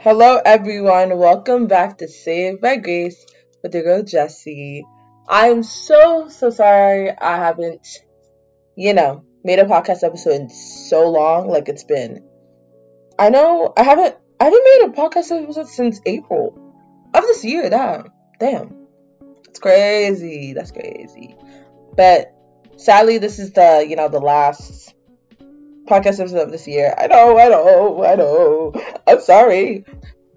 Hello, everyone. Welcome back to Saved by Grace with your girl Jessi. I'm so, so sorry I haven't, you know, made a podcast episode in so long. Like, it's been, I know, I haven't, I haven't made a podcast episode since April of this year. Damn. Damn. It's crazy. That's crazy. But sadly, this is the, you know, the last podcast episode of this year. I know, I know, I know. I'm sorry.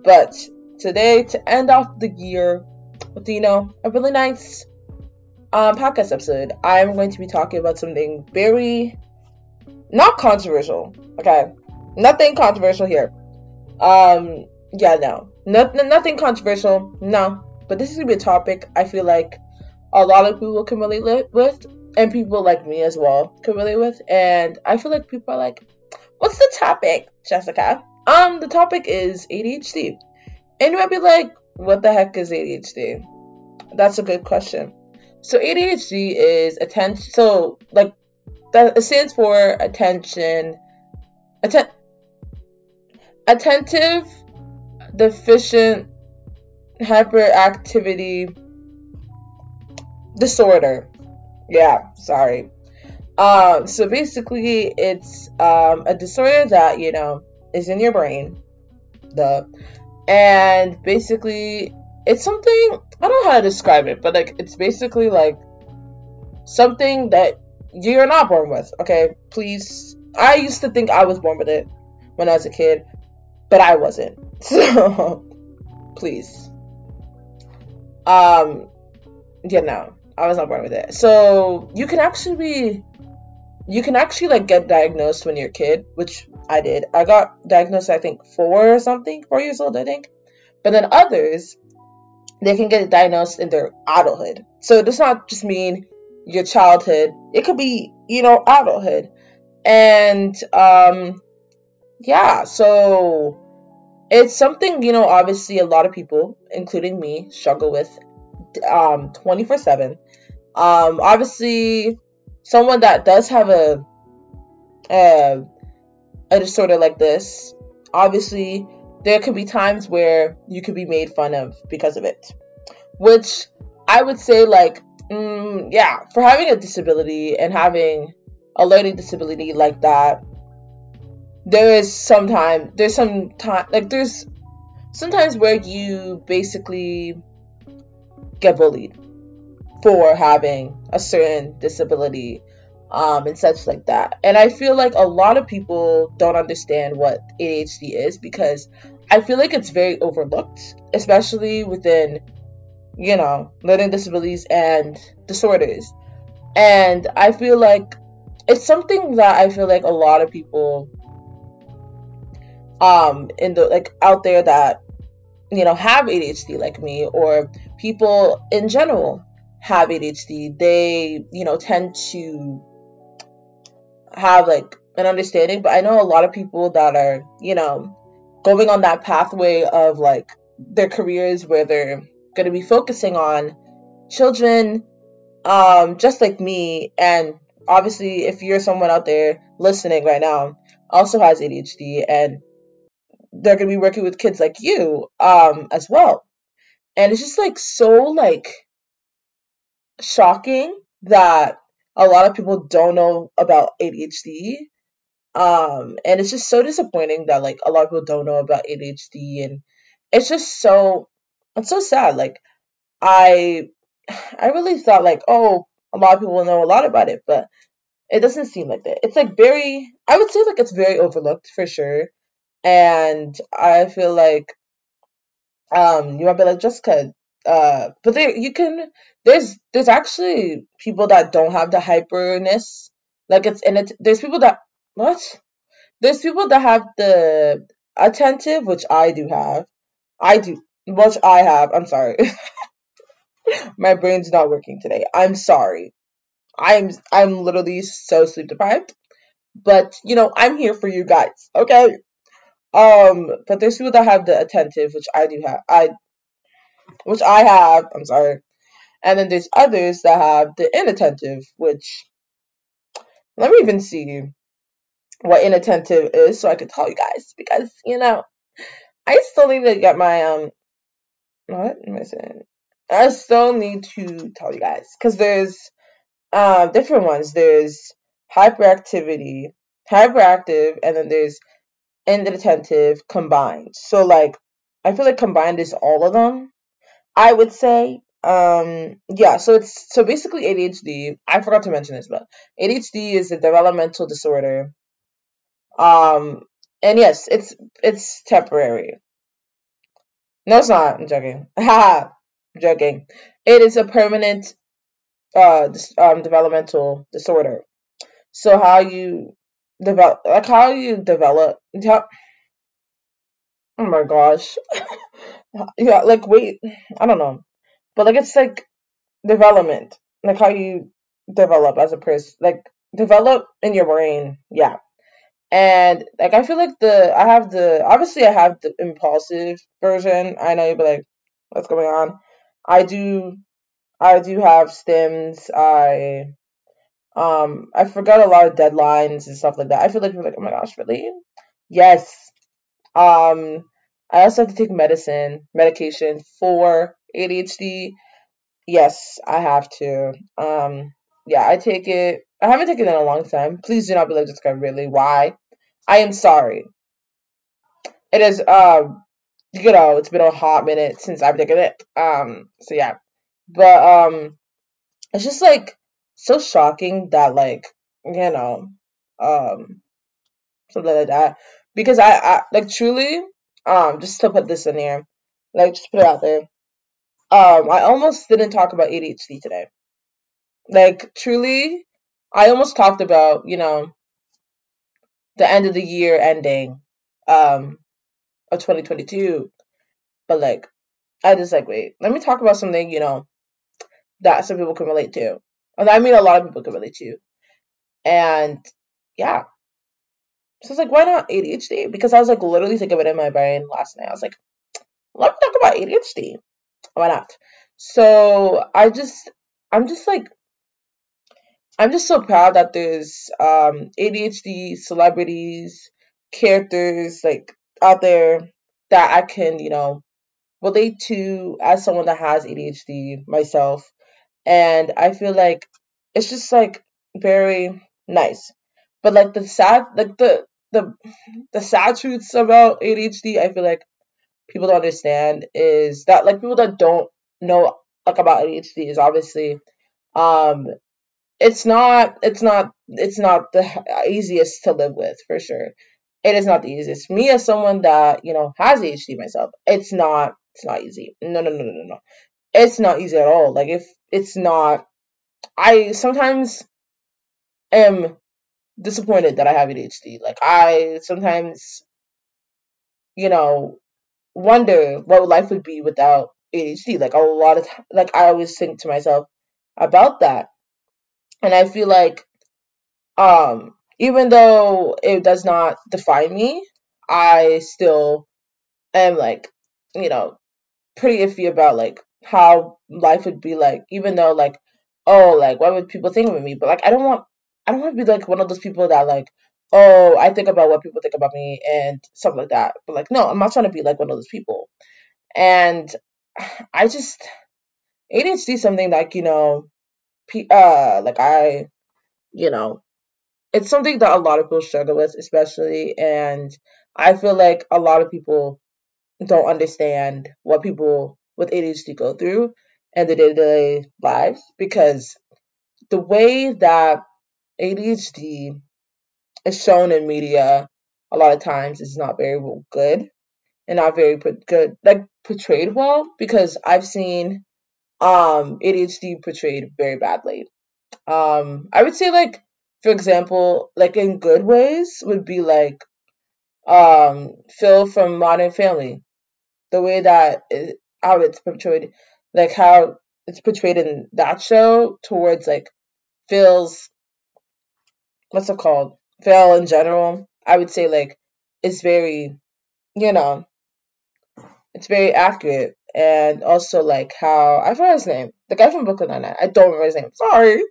But today, to end off the year with, you know, a really nice um, podcast episode, I'm going to be talking about something very not controversial. Okay. Nothing controversial here. Um, yeah, no. no nothing controversial. No. But this is going to be a topic I feel like a lot of people can relate with and people like me as well can relate with. And I feel like people are like, "What's the topic, Jessica?" Um, the topic is ADHD, and you might be like, "What the heck is ADHD?" That's a good question. So ADHD is attention. So like that stands for attention, atten- attentive, deficient, hyperactivity disorder. Yeah, sorry. Um, so basically, it's um, a disorder that you know is in your brain, the, and basically it's something I don't know how to describe it, but like it's basically like something that you're not born with. Okay, please. I used to think I was born with it when I was a kid, but I wasn't. So please. Um, yeah, no. I was not born with it. So you can actually be, you can actually like get diagnosed when you're a kid, which I did. I got diagnosed, I think, four or something, four years old, I think. But then others, they can get diagnosed in their adulthood. So it does not just mean your childhood. It could be, you know, adulthood. And um yeah, so it's something, you know, obviously a lot of people, including me, struggle with um 24 7 um obviously someone that does have a a, a disorder like this obviously there could be times where you could be made fun of because of it. Which i would say like mm, yeah for having a disability and having a learning disability like that there is sometimes there's some time like there's sometimes where you basically get bullied for having a certain disability um, and such like that. And I feel like a lot of people don't understand what ADHD is because I feel like it's very overlooked, especially within, you know, learning disabilities and disorders. And I feel like it's something that I feel like a lot of people um in the like out there that you know have ADHD like me or people in general have ADHD, they, you know, tend to have like an understanding. But I know a lot of people that are, you know, going on that pathway of like their careers where they're going to be focusing on children, um, just like me. And obviously, if you're someone out there listening right now, also has ADHD and they're going to be working with kids like you um as well and it's just like so like shocking that a lot of people don't know about ADHD. Um, and it's just so disappointing that like a lot of people don't know about ADHD and it's just so it's so sad. Like I I really thought like, oh, a lot of people know a lot about it, but it doesn't seem like that. It's like very I would say like it's very overlooked for sure. And I feel like um you might be like Jessica, uh but there you can there's there's actually people that don't have the hyperness. Like it's and it there's people that what? There's people that have the attentive which i do have. I do which i have. I'm sorry. My brain's not working today. I'm sorry. I'm i'm literally so sleep deprived but you know i'm here for you guys okay um but there's people that have the attentive which i do have i which I have. I'm sorry. And then there's others that have the inattentive, which let me even see what inattentive is so I can tell you guys because, you know, I still need to get my um. What am I saying? I still need to tell you guys because there's um different ones. There's hyperactivity, hyperactive, and then there's inattentive combined. So like, I feel like combined is all of them. I would say. Um yeah so it's so basically adhd i forgot to mention this but adhd is a developmental disorder. Um and yes it's it's temporary. No it's not. I'm joking. Ha joking. It is a permanent uh um developmental disorder. So how you develop like how you develop how, oh my gosh yeah like wait i don't know but like it's like development, like how you develop as a person, like develop in your brain. Yeah. And like I feel like the I have the obviously I have the impulsive version. I know you'll be like, what's going on? I do I do have stims. I um I forgot a lot of deadlines and stuff like that. I feel like like, oh my gosh, really? Yes. Um I also have to take medicine, medication for ADHD Yes, I have to. Um, yeah, I take it. I haven't taken it in a long time. Please do not be like guy. Really, why? I am sorry. It is. Um, you know, it's been a hot minute since I've taken it. Um, so yeah, but um, it's just like so shocking that like you know, um, something like that. Because I, I like truly, um, just to put this in here, like just put it out there. Um, I almost didn't talk about ADHD today. Like, truly, I almost talked about, you know, the end of the year ending um, of 2022. But, like, I just, like, wait, let me talk about something, you know, that some people can relate to. And I mean, a lot of people can relate to. And, yeah. So it's like, why not ADHD? Because I was, like, literally thinking of it in my brain last night. I was like, let me talk about ADHD why not? So I just, I'm just like, I'm just so proud that there's um, ADHD celebrities, characters like out there that I can, you know, relate to as someone that has ADHD myself. And I feel like it's just like very nice. But like the sad, like the the the sad truths about ADHD, I feel like people don't understand is that like people that don't know like about ADHD is obviously um it's not it's not it's not the easiest to live with for sure. It is not the easiest. Me as someone that, you know, has ADHD myself, it's not it's not easy. No no no no no no. It's not easy at all. Like if it's not I sometimes am disappointed that I have ADHD. Like I sometimes you know wonder what life would be without ADHD. Like a lot of time, like I always think to myself about that. And I feel like um even though it does not define me, I still am like, you know, pretty iffy about like how life would be like, even though like, oh, like what would people think of me? But like I don't want I don't want to be like one of those people that like, oh, I think about what people think about me and stuff like that. But like, no, I'm not trying to be like one of those people. And I just ADHD is something like you know, uh, like I, you know, it's something that a lot of people struggle with, especially, and I feel like a lot of people don't understand what people with ADHD go through in the day to day lives because the way that ADHD is shown in media a lot of times is not very good and not very good like portrayed well because I've seen um ADHD portrayed very badly. Um I would say like for example, like in good ways would be like um Phil from Modern Family. The way that how it's portrayed like how it's portrayed in that show towards like Phil's what's it called? Phil in general. I would say like it's very you know it's very accurate. And also like how I forgot his name. The guy from Brooklyn Nine Nine. I don't remember his name. Sorry,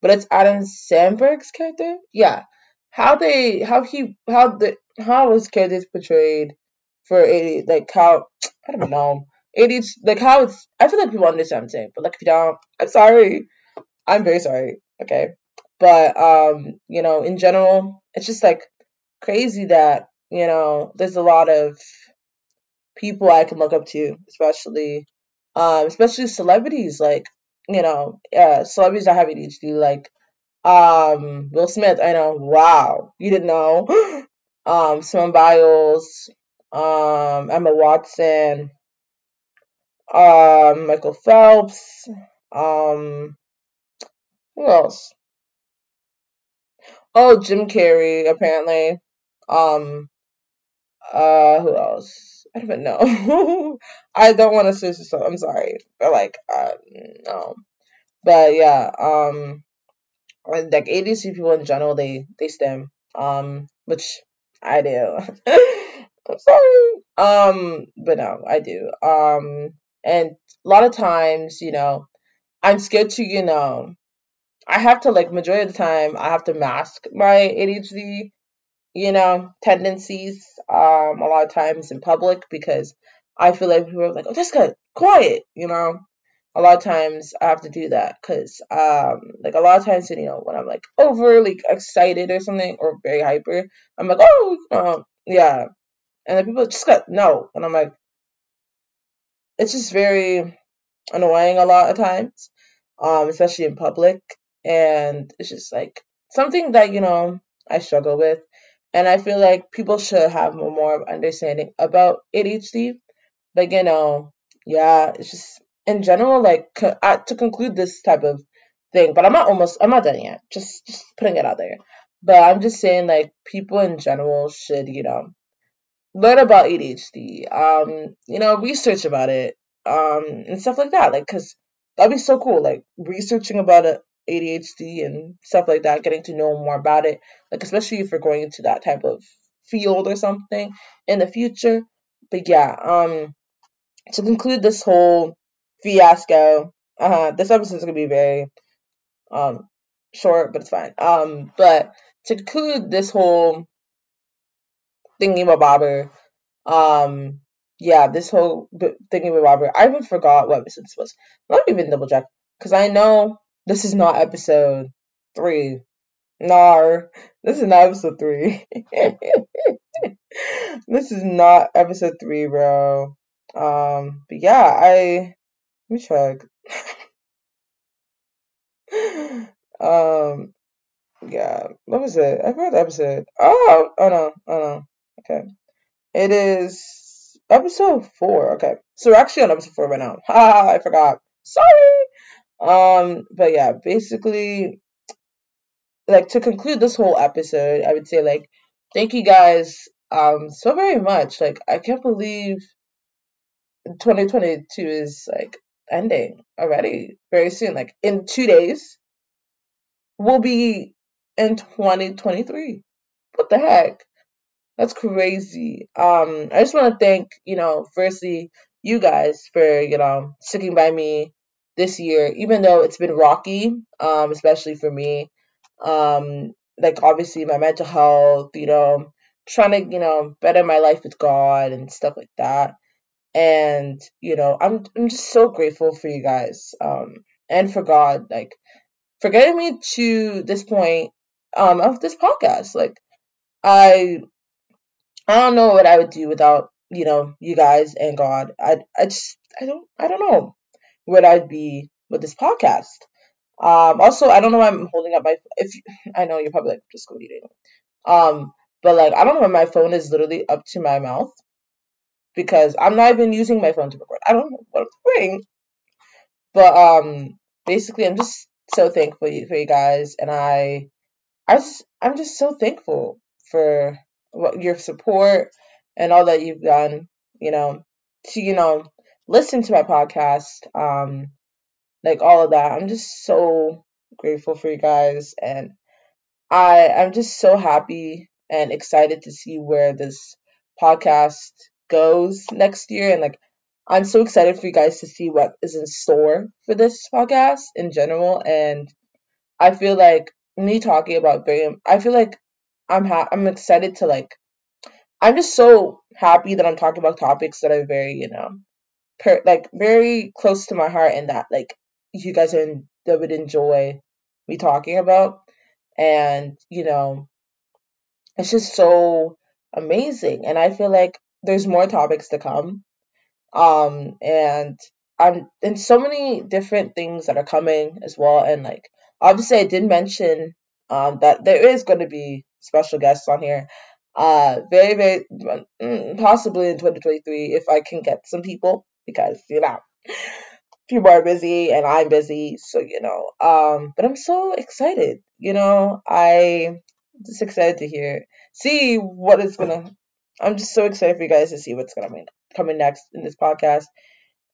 but it's Adam Sandberg's character. Yeah, how they how he how the how his character is portrayed for a like how I don't know ADHD, like how it's. I feel like people understand what I'm saying, but like if you don't, I'm sorry. I'm very sorry. Okay, but um, you know, in general, it's just like crazy that you know there's a lot of people I can look up to, especially um, especially celebrities like you know, uh, celebrities that have ADHD, like um, Will Smith. I know. Wow, you didn't know. um, Simone Biles, um, Emma Watson, um, Michael Phelps, um, who else? Oh, Jim Carrey, apparently. Um, uh, who else? I don't even know. I don't want to say so. I'm sorry, but like, uh, no. But yeah, um, like ADC people in general, they they stim, um, which I do. I'm sorry, um, but no, I do. Um, and a lot of times, you know, I'm scared to, you know, I have to like majority of the time I have to mask my ADHD, you know, tendencies um a lot of times in public because I feel like people are like, "Oh, Jessica, quiet," you know. A lot of times I have to do that because um like a lot of times you know when I'm like overly excited or something or very hyper, I'm like, "Oh, know, yeah," and then people just got no, and I'm like, it's just very annoying a lot of times, um, especially in public. And it's just like something that, you know, I struggle with. And I feel like people should have more understanding about ADHD. Like, you know, yeah, it's just in general, like to conclude this type of thing, but I'm not almost, I'm not done yet. Just, just putting it out there. But I'm just saying, like, people in general should, you know, learn about ADHD, um, you know, research about it, um, and stuff like that. Like, cause that'd be so cool. Like researching about it, ADHD and stuff like that, getting to know more about it. Like, especially if you're going into that type of field or something in the future. But yeah, um, to conclude this whole fiasco, uh, this episode is gonna be very, um, short, but it's fine. Um, but to conclude this whole thingy about Bobber, um, yeah, this whole thingy Robert, I even forgot what episode this was. Let me even double check because I know this is not episode three. Nar, this is not episode three. this is not episode three, bro. Um, but yeah, I let me check. um, yeah, what was it? I forgot the episode. Oh, oh no, oh no. Okay, it is Episode four. Okay, so we're actually on episode four right now. Ha! I forgot. Sorry. Um, but yeah, basically, like to conclude this whole episode, I would say like, thank you guys um so very much. Like, I can't believe 2022 is like ending already very soon. Like in two days, we'll be in 2023. What the heck? That's crazy. Um, I just want to thank, you know, firstly, you guys for, you know, sticking by me this year, even though it's been rocky, um, especially for me. Um, like obviously my mental health, you know, trying to, you know, better my life with God and stuff like that. And, you know, I'm I'm just so grateful for you guys. Um, and for God, like for getting me to this point um of this podcast. Like I I don't know what I would do without, you know, you guys and God. I I just I don't I don't know what I'd be with this podcast. Um also I don't know why I'm holding up my if you, I know you're probably like just go eating. Um but like I don't know why my phone is literally up to my mouth because I'm not even using my phone to record. I don't know what I'm doing. But um basically I'm just so thankful for you guys and I I just I'm just so thankful for your support and all that you've done, you know, to, you know, listen to my podcast, um, like all of that. I'm just so grateful for you guys and I I'm just so happy and excited to see where this podcast goes next year and like I'm so excited for you guys to see what is in store for this podcast in general and I feel like me talking about Graham I feel like I'm ha- I'm excited to like I'm just so happy that I'm talking about topics that are very, you know, per, like very close to my heart and that like you guys are in, that would enjoy me talking about. And, you know, it's just so amazing. And I feel like there's more topics to come. Um, and I'm in so many different things that are coming as well. And like, obviously, I did mention um, that there is going to be special guests on here. Uh, very, very mm, possibly in 2023 if I can get some people because you know people are busy and I'm busy, so you know. Um, but I'm so excited. You know, I just excited to hear, see what is gonna. I'm just so excited for you guys to see what's gonna be coming next in this podcast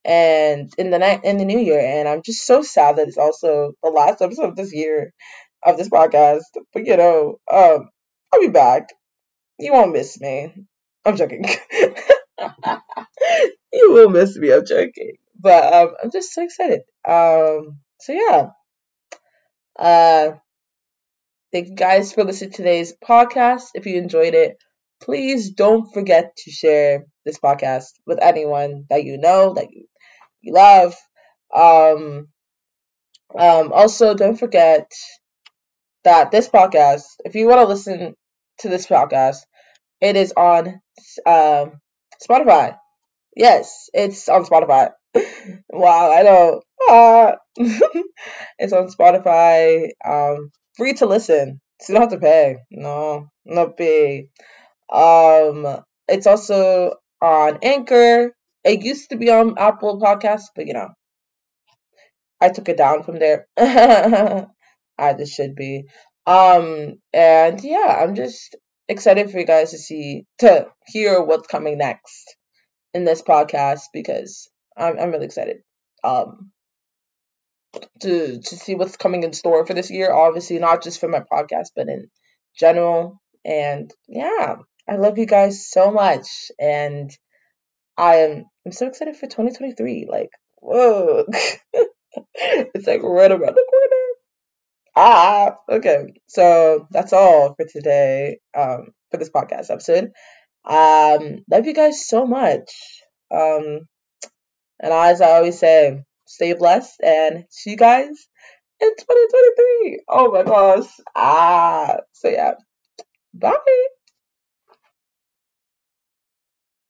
and in the night in the new year. And I'm just so sad that it's also the last episode of this year of this podcast. But you know, um, I'll be back. You won't miss me. I'm joking. you will miss me. I'm joking. But um, I'm just so excited. Um, so yeah. Uh, thank you guys for listening to today's podcast. If you enjoyed it, please don't forget to share this podcast with anyone that you know that you you love. Um, um, also, don't forget that this podcast, if you want to listen to this podcast, it is on um, Spotify. Yes, it's on Spotify. wow, I know. Ah. it's on Spotify. Um, free to listen. So you don't have to pay. No, not pay. Um, it's also on Anchor. It used to be on Apple Podcasts, but you know, I took it down from there. Just should be. Um, and yeah, I'm just excited for you guys to see to hear what's coming next in this podcast because I'm I'm really excited. Um to to see what's coming in store for this year. Obviously, not just for my podcast, but in general. And yeah, I love you guys so much, and I am I'm so excited for 2023. Like, whoa, it's like right around the corner. Ah, okay. So that's all for today. Um, for this podcast episode. Um, love you guys so much. Um, and as I always say, stay blessed and see you guys in 2023. Oh my gosh. Ah, so yeah. Bye.